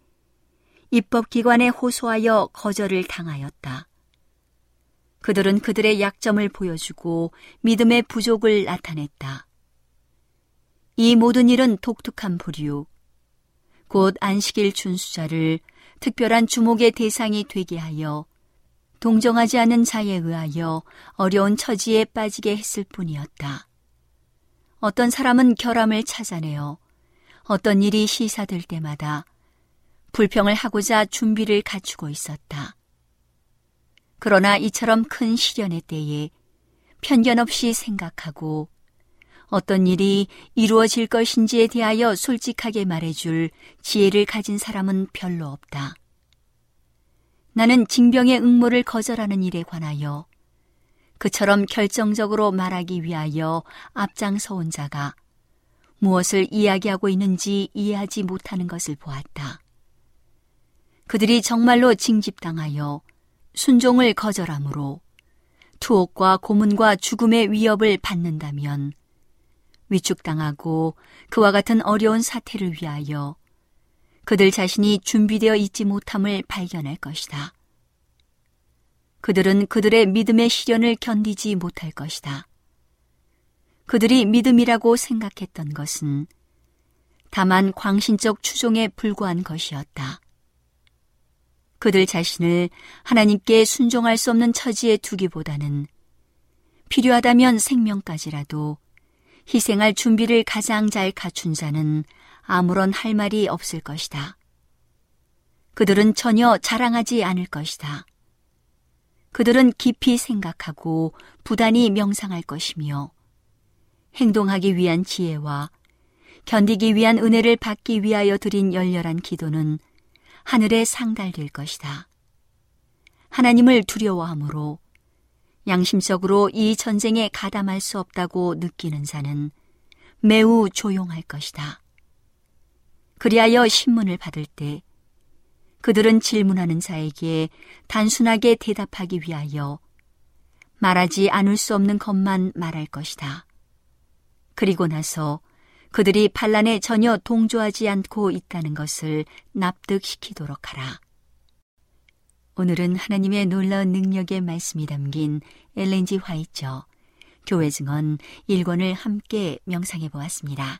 입법기관에 호소하여 거절을 당하였다. 그들은 그들의 약점을 보여주고 믿음의 부족을 나타냈다. 이 모든 일은 독특한 부류, 곧 안식일 준수자를 특별한 주목의 대상이 되게 하여 동정하지 않은 자에 의하여 어려운 처지에 빠지게 했을 뿐이었다. 어떤 사람은 결함을 찾아내어 어떤 일이 시사될 때마다 불평을 하고자 준비를 갖추고 있었다. 그러나 이처럼 큰 시련의 때에 편견 없이 생각하고 어떤 일이 이루어질 것인지에 대하여 솔직하게 말해줄 지혜를 가진 사람은 별로 없다. 나는 징병의 응모를 거절하는 일에 관하여 그처럼 결정적으로 말하기 위하여 앞장서온 자가 무엇을 이야기하고 있는지 이해하지 못하는 것을 보았다. 그들이 정말로 징집당하여 순종을 거절하므로 투옥과 고문과 죽음의 위협을 받는다면 위축당하고 그와 같은 어려운 사태를 위하여 그들 자신이 준비되어 있지 못함을 발견할 것이다. 그들은 그들의 믿음의 시련을 견디지 못할 것이다. 그들이 믿음이라고 생각했던 것은 다만 광신적 추종에 불과한 것이었다. 그들 자신을 하나님께 순종할 수 없는 처지에 두기보다는 필요하다면 생명까지라도 희생할 준비를 가장 잘 갖춘 자는 아무런 할 말이 없을 것이다. 그들은 전혀 자랑하지 않을 것이다. 그들은 깊이 생각하고 부단히 명상할 것이며 행동하기 위한 지혜와 견디기 위한 은혜를 받기 위하여 드린 열렬한 기도는 하늘에 상달될 것이다. 하나님을 두려워함으로 양심적으로 이 전쟁에 가담할 수 없다고 느끼는 자는 매우 조용할 것이다. 그리하여 신문을 받을 때 그들은 질문하는 자에게 단순하게 대답하기 위하여 말하지 않을 수 없는 것만 말할 것이다. 그리고 나서 그들이 반란에 전혀 동조하지 않고 있다는 것을 납득시키도록 하라. 오늘은 하나님의 놀라운 능력의 말씀이 담긴 엘렌지 화이처 교회 증언 1권을 함께 명상해 보았습니다.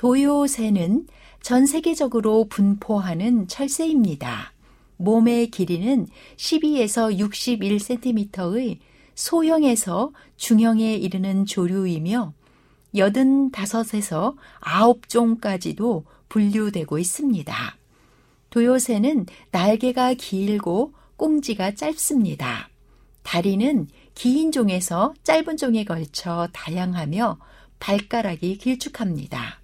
도요새는 전 세계적으로 분포하는 철새입니다. 몸의 길이는 12에서 61cm의 소형에서 중형에 이르는 조류이며 85에서 9종까지도 분류되고 있습니다. 도요새는 날개가 길고 꽁지가 짧습니다. 다리는 긴 종에서 짧은 종에 걸쳐 다양하며 발가락이 길쭉합니다.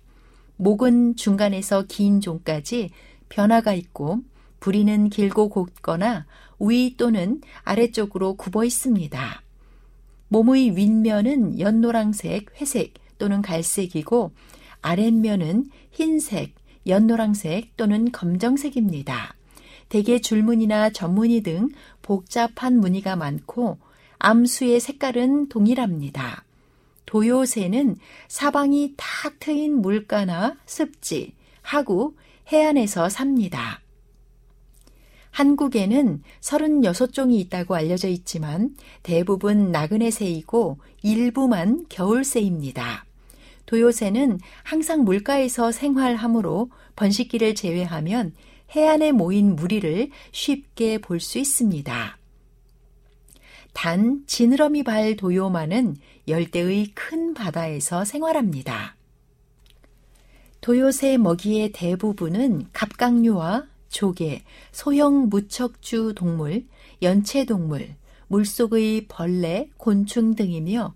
목은 중간에서 긴 종까지 변화가 있고 부리는 길고 곱거나 위 또는 아래쪽으로 굽어 있습니다. 몸의 윗면은 연노랑색, 회색 또는 갈색이고 아랫면은 흰색, 연노랑색 또는 검정색입니다. 대개 줄무늬나 전무늬 등 복잡한 무늬가 많고 암수의 색깔은 동일합니다. 도요새는 사방이 탁 트인 물가나 습지, 하구, 해안에서 삽니다. 한국에는 36종이 있다고 알려져 있지만 대부분 나그네 새이고 일부만 겨울 새입니다. 도요새는 항상 물가에서 생활하므로 번식기를 제외하면 해안에 모인 무리를 쉽게 볼 수 있습니다. 단 지느러미 발 도요만은 열대의 큰 바다에서 생활합니다. 도요새 먹이의 대부분은 갑각류와 조개, 소형 무척주 동물, 연체동물, 물속의 벌레, 곤충 등이며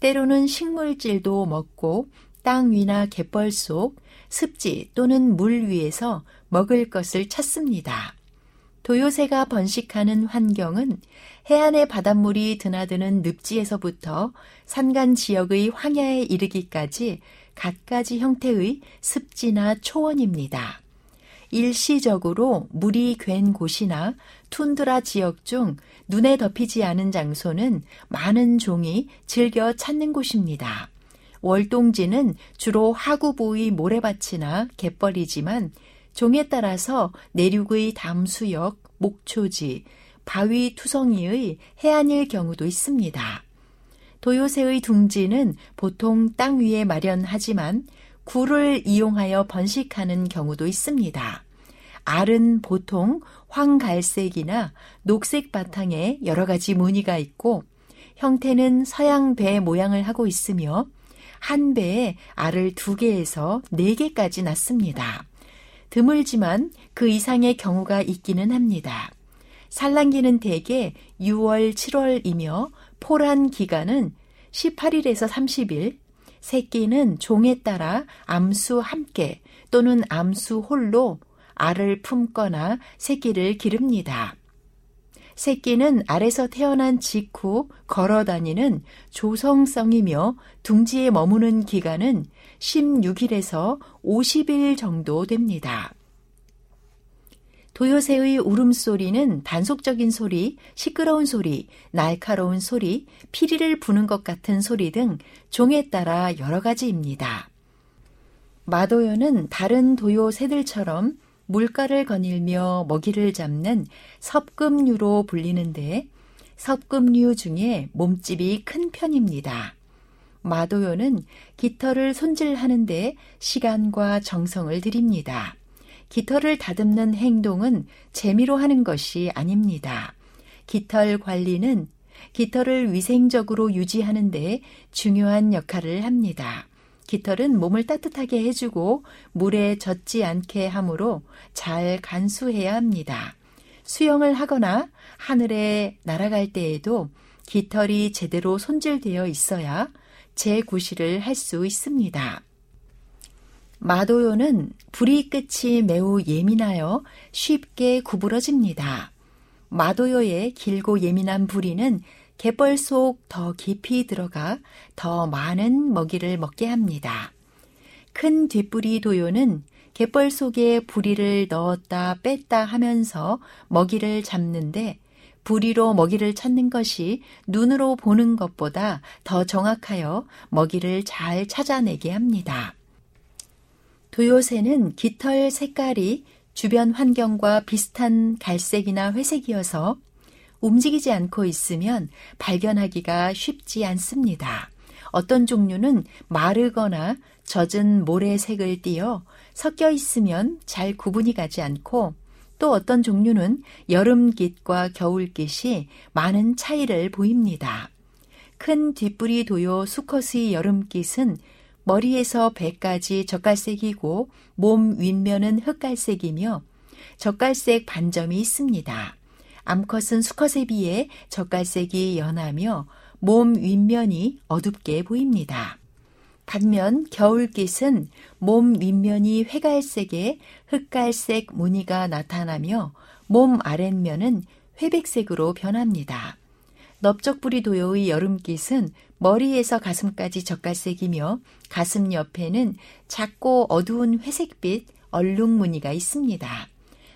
때로는 식물질도 먹고 땅 위나 갯벌 속, 습지 또는 물 위에서 먹을 것을 찾습니다. 도요새가 번식하는 환경은 해안의 바닷물이 드나드는 늪지에서부터 산간 지역의 황야에 이르기까지 갖가지 형태의 습지나 초원입니다. 일시적으로 물이 괜 곳이나 툰드라 지역 중 눈에 덮이지 않은 장소는 많은 종이 즐겨 찾는 곳입니다. 월동지는 주로 하구부의 모래밭이나 갯벌이지만 종에 따라서 내륙의 담수역, 목초지, 바위 투성이의 해안일 경우도 있습니다. 도요새의 둥지는 보통 땅 위에 마련하지만 굴을 이용하여 번식하는 경우도 있습니다. 알은 보통 황갈색이나 녹색 바탕에 여러 가지 무늬가 있고 형태는 서양 배 모양을 하고 있으며 한 배에 알을 두 개에서 네 개까지 낳습니다. 드물지만 그 이상의 경우가 있기는 합니다. 산란기는 대개 6월, 7월이며 포란 기간은 18일에서 30일, 새끼는 종에 따라 암수 함께 또는 암수 홀로 알을 품거나 새끼를 기릅니다. 새끼는 알에서 태어난 직후 걸어 다니는 조성성이며 둥지에 머무는 기간은 16일에서 50일 정도 됩니다. 도요새의 울음소리는 단속적인 소리, 시끄러운 소리, 날카로운 소리, 피리를 부는 것 같은 소리 등 종에 따라 여러 가지입니다. 마도요는 다른 도요 새들처럼 물가를 거닐며 먹이를 잡는 섭금류로 불리는데 섭금류 중에 몸집이 큰 편입니다. 마도요는 깃털을 손질하는데 시간과 정성을 들입니다. 깃털을 다듬는 행동은 재미로 하는 것이 아닙니다. 깃털 관리는 깃털을 위생적으로 유지하는 데 중요한 역할을 합니다. 깃털은 몸을 따뜻하게 해주고 물에 젖지 않게 하므로 잘 간수해야 합니다. 수영을 하거나 하늘에 날아갈 때에도 깃털이 제대로 손질되어 있어야 재구실을 할 수 있습니다. 마도요는 부리 끝이 매우 예민하여 쉽게 구부러집니다. 마도요의 길고 예민한 부리는 갯벌 속 더 깊이 들어가 더 많은 먹이를 먹게 합니다. 큰 뒷부리 도요는 갯벌 속에 부리를 넣었다 뺐다 하면서 먹이를 잡는데 부리로 먹이를 찾는 것이 눈으로 보는 것보다 더 정확하여 먹이를 잘 찾아내게 합니다. 도요새는 깃털 색깔이 주변 환경과 비슷한 갈색이나 회색이어서 움직이지 않고 있으면 발견하기가 쉽지 않습니다. 어떤 종류는 마르거나 젖은 모래색을 띠어 섞여 있으면 잘 구분이 가지 않고 또 어떤 종류는 여름깃과 겨울깃이 많은 차이를 보입니다. 큰 뒷부리 도요 수컷의 여름깃은 머리에서 배까지 젓갈색이고 몸 윗면은 흑갈색이며 젓갈색 반점이 있습니다. 암컷은 수컷에 비해 젓갈색이 연하며 몸 윗면이 어둡게 보입니다. 반면 겨울깃은 몸 윗면이 회갈색에 흑갈색 무늬가 나타나며 몸 아랫면은 회백색으로 변합니다. 넓적부리 도요의 여름깃은 머리에서 가슴까지 젓갈색이며 가슴 옆에는 작고 어두운 회색빛 얼룩 무늬가 있습니다.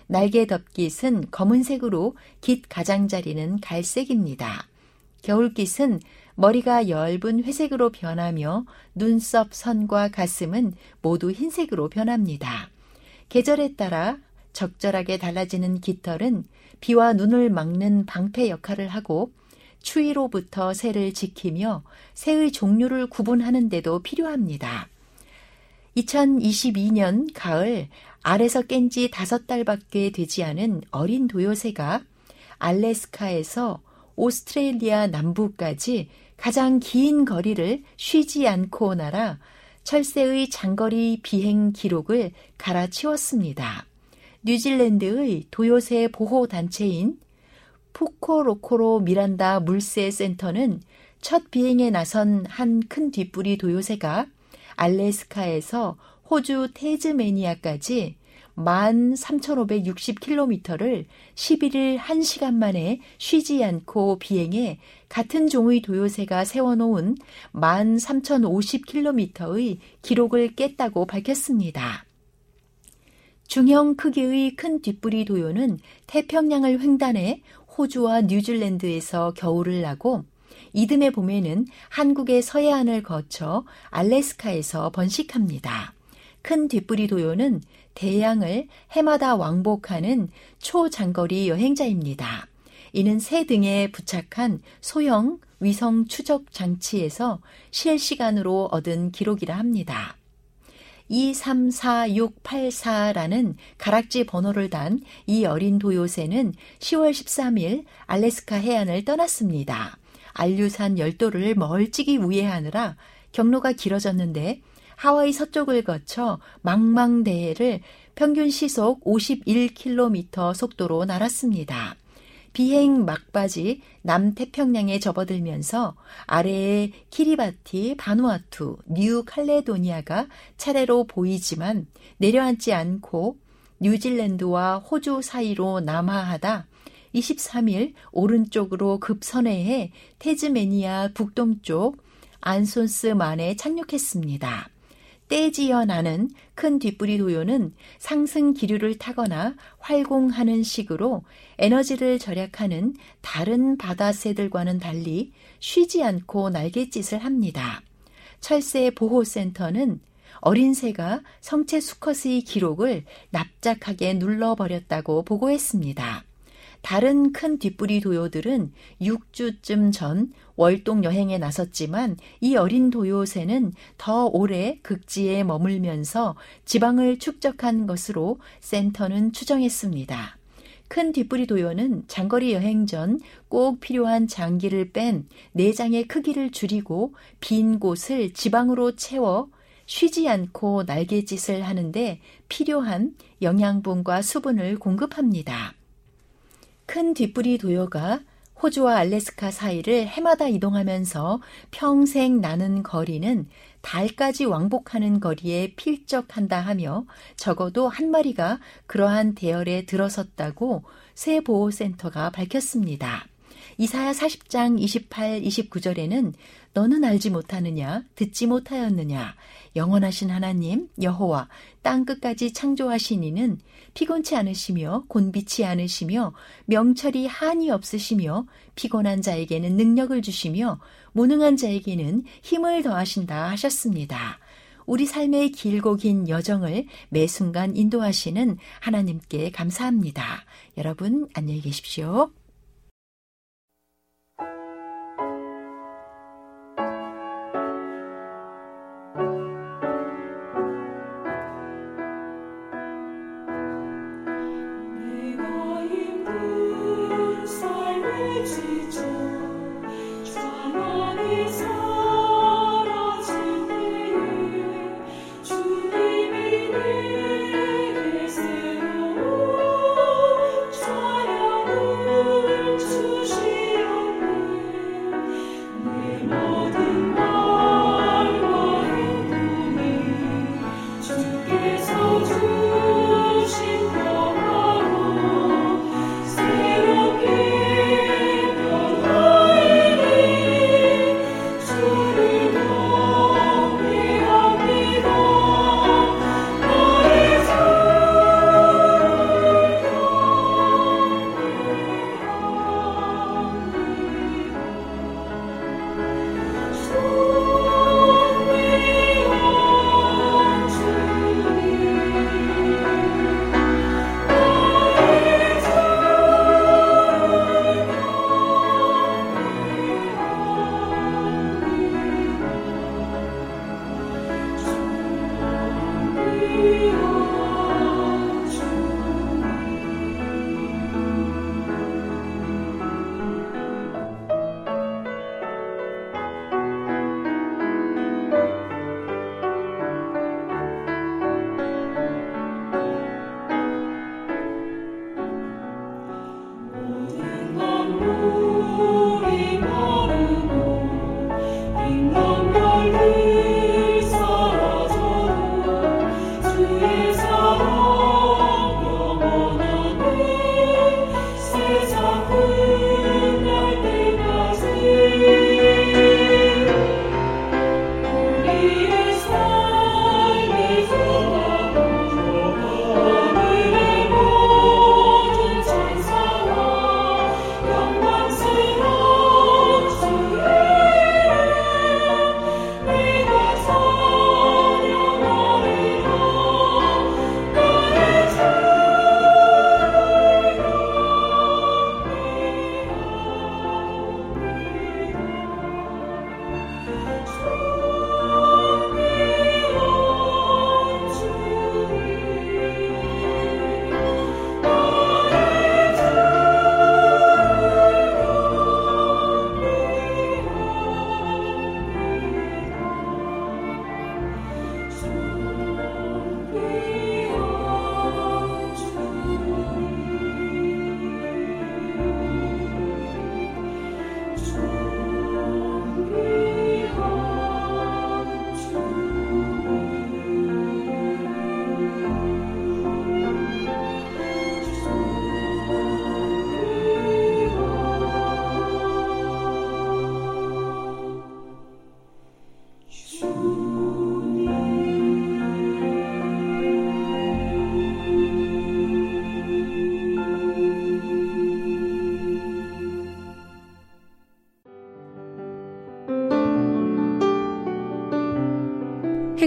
날개 덮깃은 검은색으로 깃 가장자리는 갈색입니다. 겨울깃은 머리가 엷은 회색으로 변하며 눈썹 선과 가슴은 모두 흰색으로 변합니다. 계절에 따라 적절하게 달라지는 깃털은 비와 눈을 막는 방패 역할을 하고 추위로부터 새를 지키며 새의 종류를 구분하는 데도 필요합니다. 2022년 가을 알에서 깬 지 다섯 달밖에 되지 않은 어린 도요새가 알래스카에서 오스트레일리아 남부까지 가장 긴 거리를 쉬지 않고 날아 철새의 장거리 비행 기록을 갈아치웠습니다. 뉴질랜드의 도요새 보호 단체인 푸코로코로 미란다 물새 센터는 첫 비행에 나선 한 큰 뒷부리 도요새가 알래스카에서 호주 테즈메니아까지 13,560km를 11일 1시간 만에 쉬지 않고 비행해 같은 종의 도요새가 세워놓은 13,050km의 기록을 깼다고 밝혔습니다. 중형 크기의 큰 뒷부리 도요는 태평양을 횡단해 호주와 뉴질랜드에서 겨울을 나고 이듬해 봄에는 한국의 서해안을 거쳐 알래스카에서 번식합니다. 큰 뒷부리 도요는 대양을 해마다 왕복하는 초장거리 여행자입니다. 이는 새 등에 부착한 소형 위성 추적 장치에서 실시간으로 얻은 기록이라 합니다. 234684라는 가락지 번호를 단 이 어린 도요새는 10월 13일 알래스카 해안을 떠났습니다. 안류산 열도를 멀찍이 우회하느라 경로가 길어졌는데 하와이 서쪽을 거쳐 망망대해를 평균 시속 51km 속도로 날았습니다. 비행 막바지 남태평양에 접어들면서 아래에 키리바티, 바누아투, 뉴 칼레도니아가 차례로 보이지만 내려앉지 않고 뉴질랜드와 호주 사이로 남하하다 23일 오른쪽으로 급선회해 테즈메니아 북동쪽 안손스만에 착륙했습니다. 떼지어 나는 큰 뒷부리 도요는 상승 기류를 타거나 활공하는 식으로 에너지를 절약하는 다른 바다새들과는 달리 쉬지 않고 날갯짓을 합니다. 철새 보호센터는 어린 새가 성체 수컷의 기록을 납작하게 눌러버렸다고 보고했습니다. 다른 큰 뒷부리 도요들은 6주쯤 전 월동 여행에 나섰지만 이 어린 도요새는 더 오래 극지에 머물면서 지방을 축적한 것으로 센터는 추정했습니다. 큰 뒷부리 도요는 장거리 여행 전 꼭 필요한 장기를 뺀 내장의 크기를 줄이고 빈 곳을 지방으로 채워 쉬지 않고 날개짓을 하는데 필요한 영양분과 수분을 공급합니다. 큰 뒷부리 도요가 호주와 알래스카 사이를 해마다 이동하면서 평생 나는 거리는 달까지 왕복하는 거리에 필적한다 하며 적어도 한 마리가 그러한 대열에 들어섰다고 새 보호센터가 밝혔습니다. 이사야 40장 28, 29절에는 너는 알지 못하느냐 듣지 못하였느냐 영원하신 하나님 여호와 땅 끝까지 창조하신 이는 피곤치 않으시며 곤비치 않으시며 명철이 한이 없으시며 피곤한 자에게는 능력을 주시며 무능한 자에게는 힘을 더하신다 하셨습니다. 우리 삶의 길고 긴 여정을 매 순간 인도하시는 하나님께 감사합니다. 여러분 안녕히 계십시오.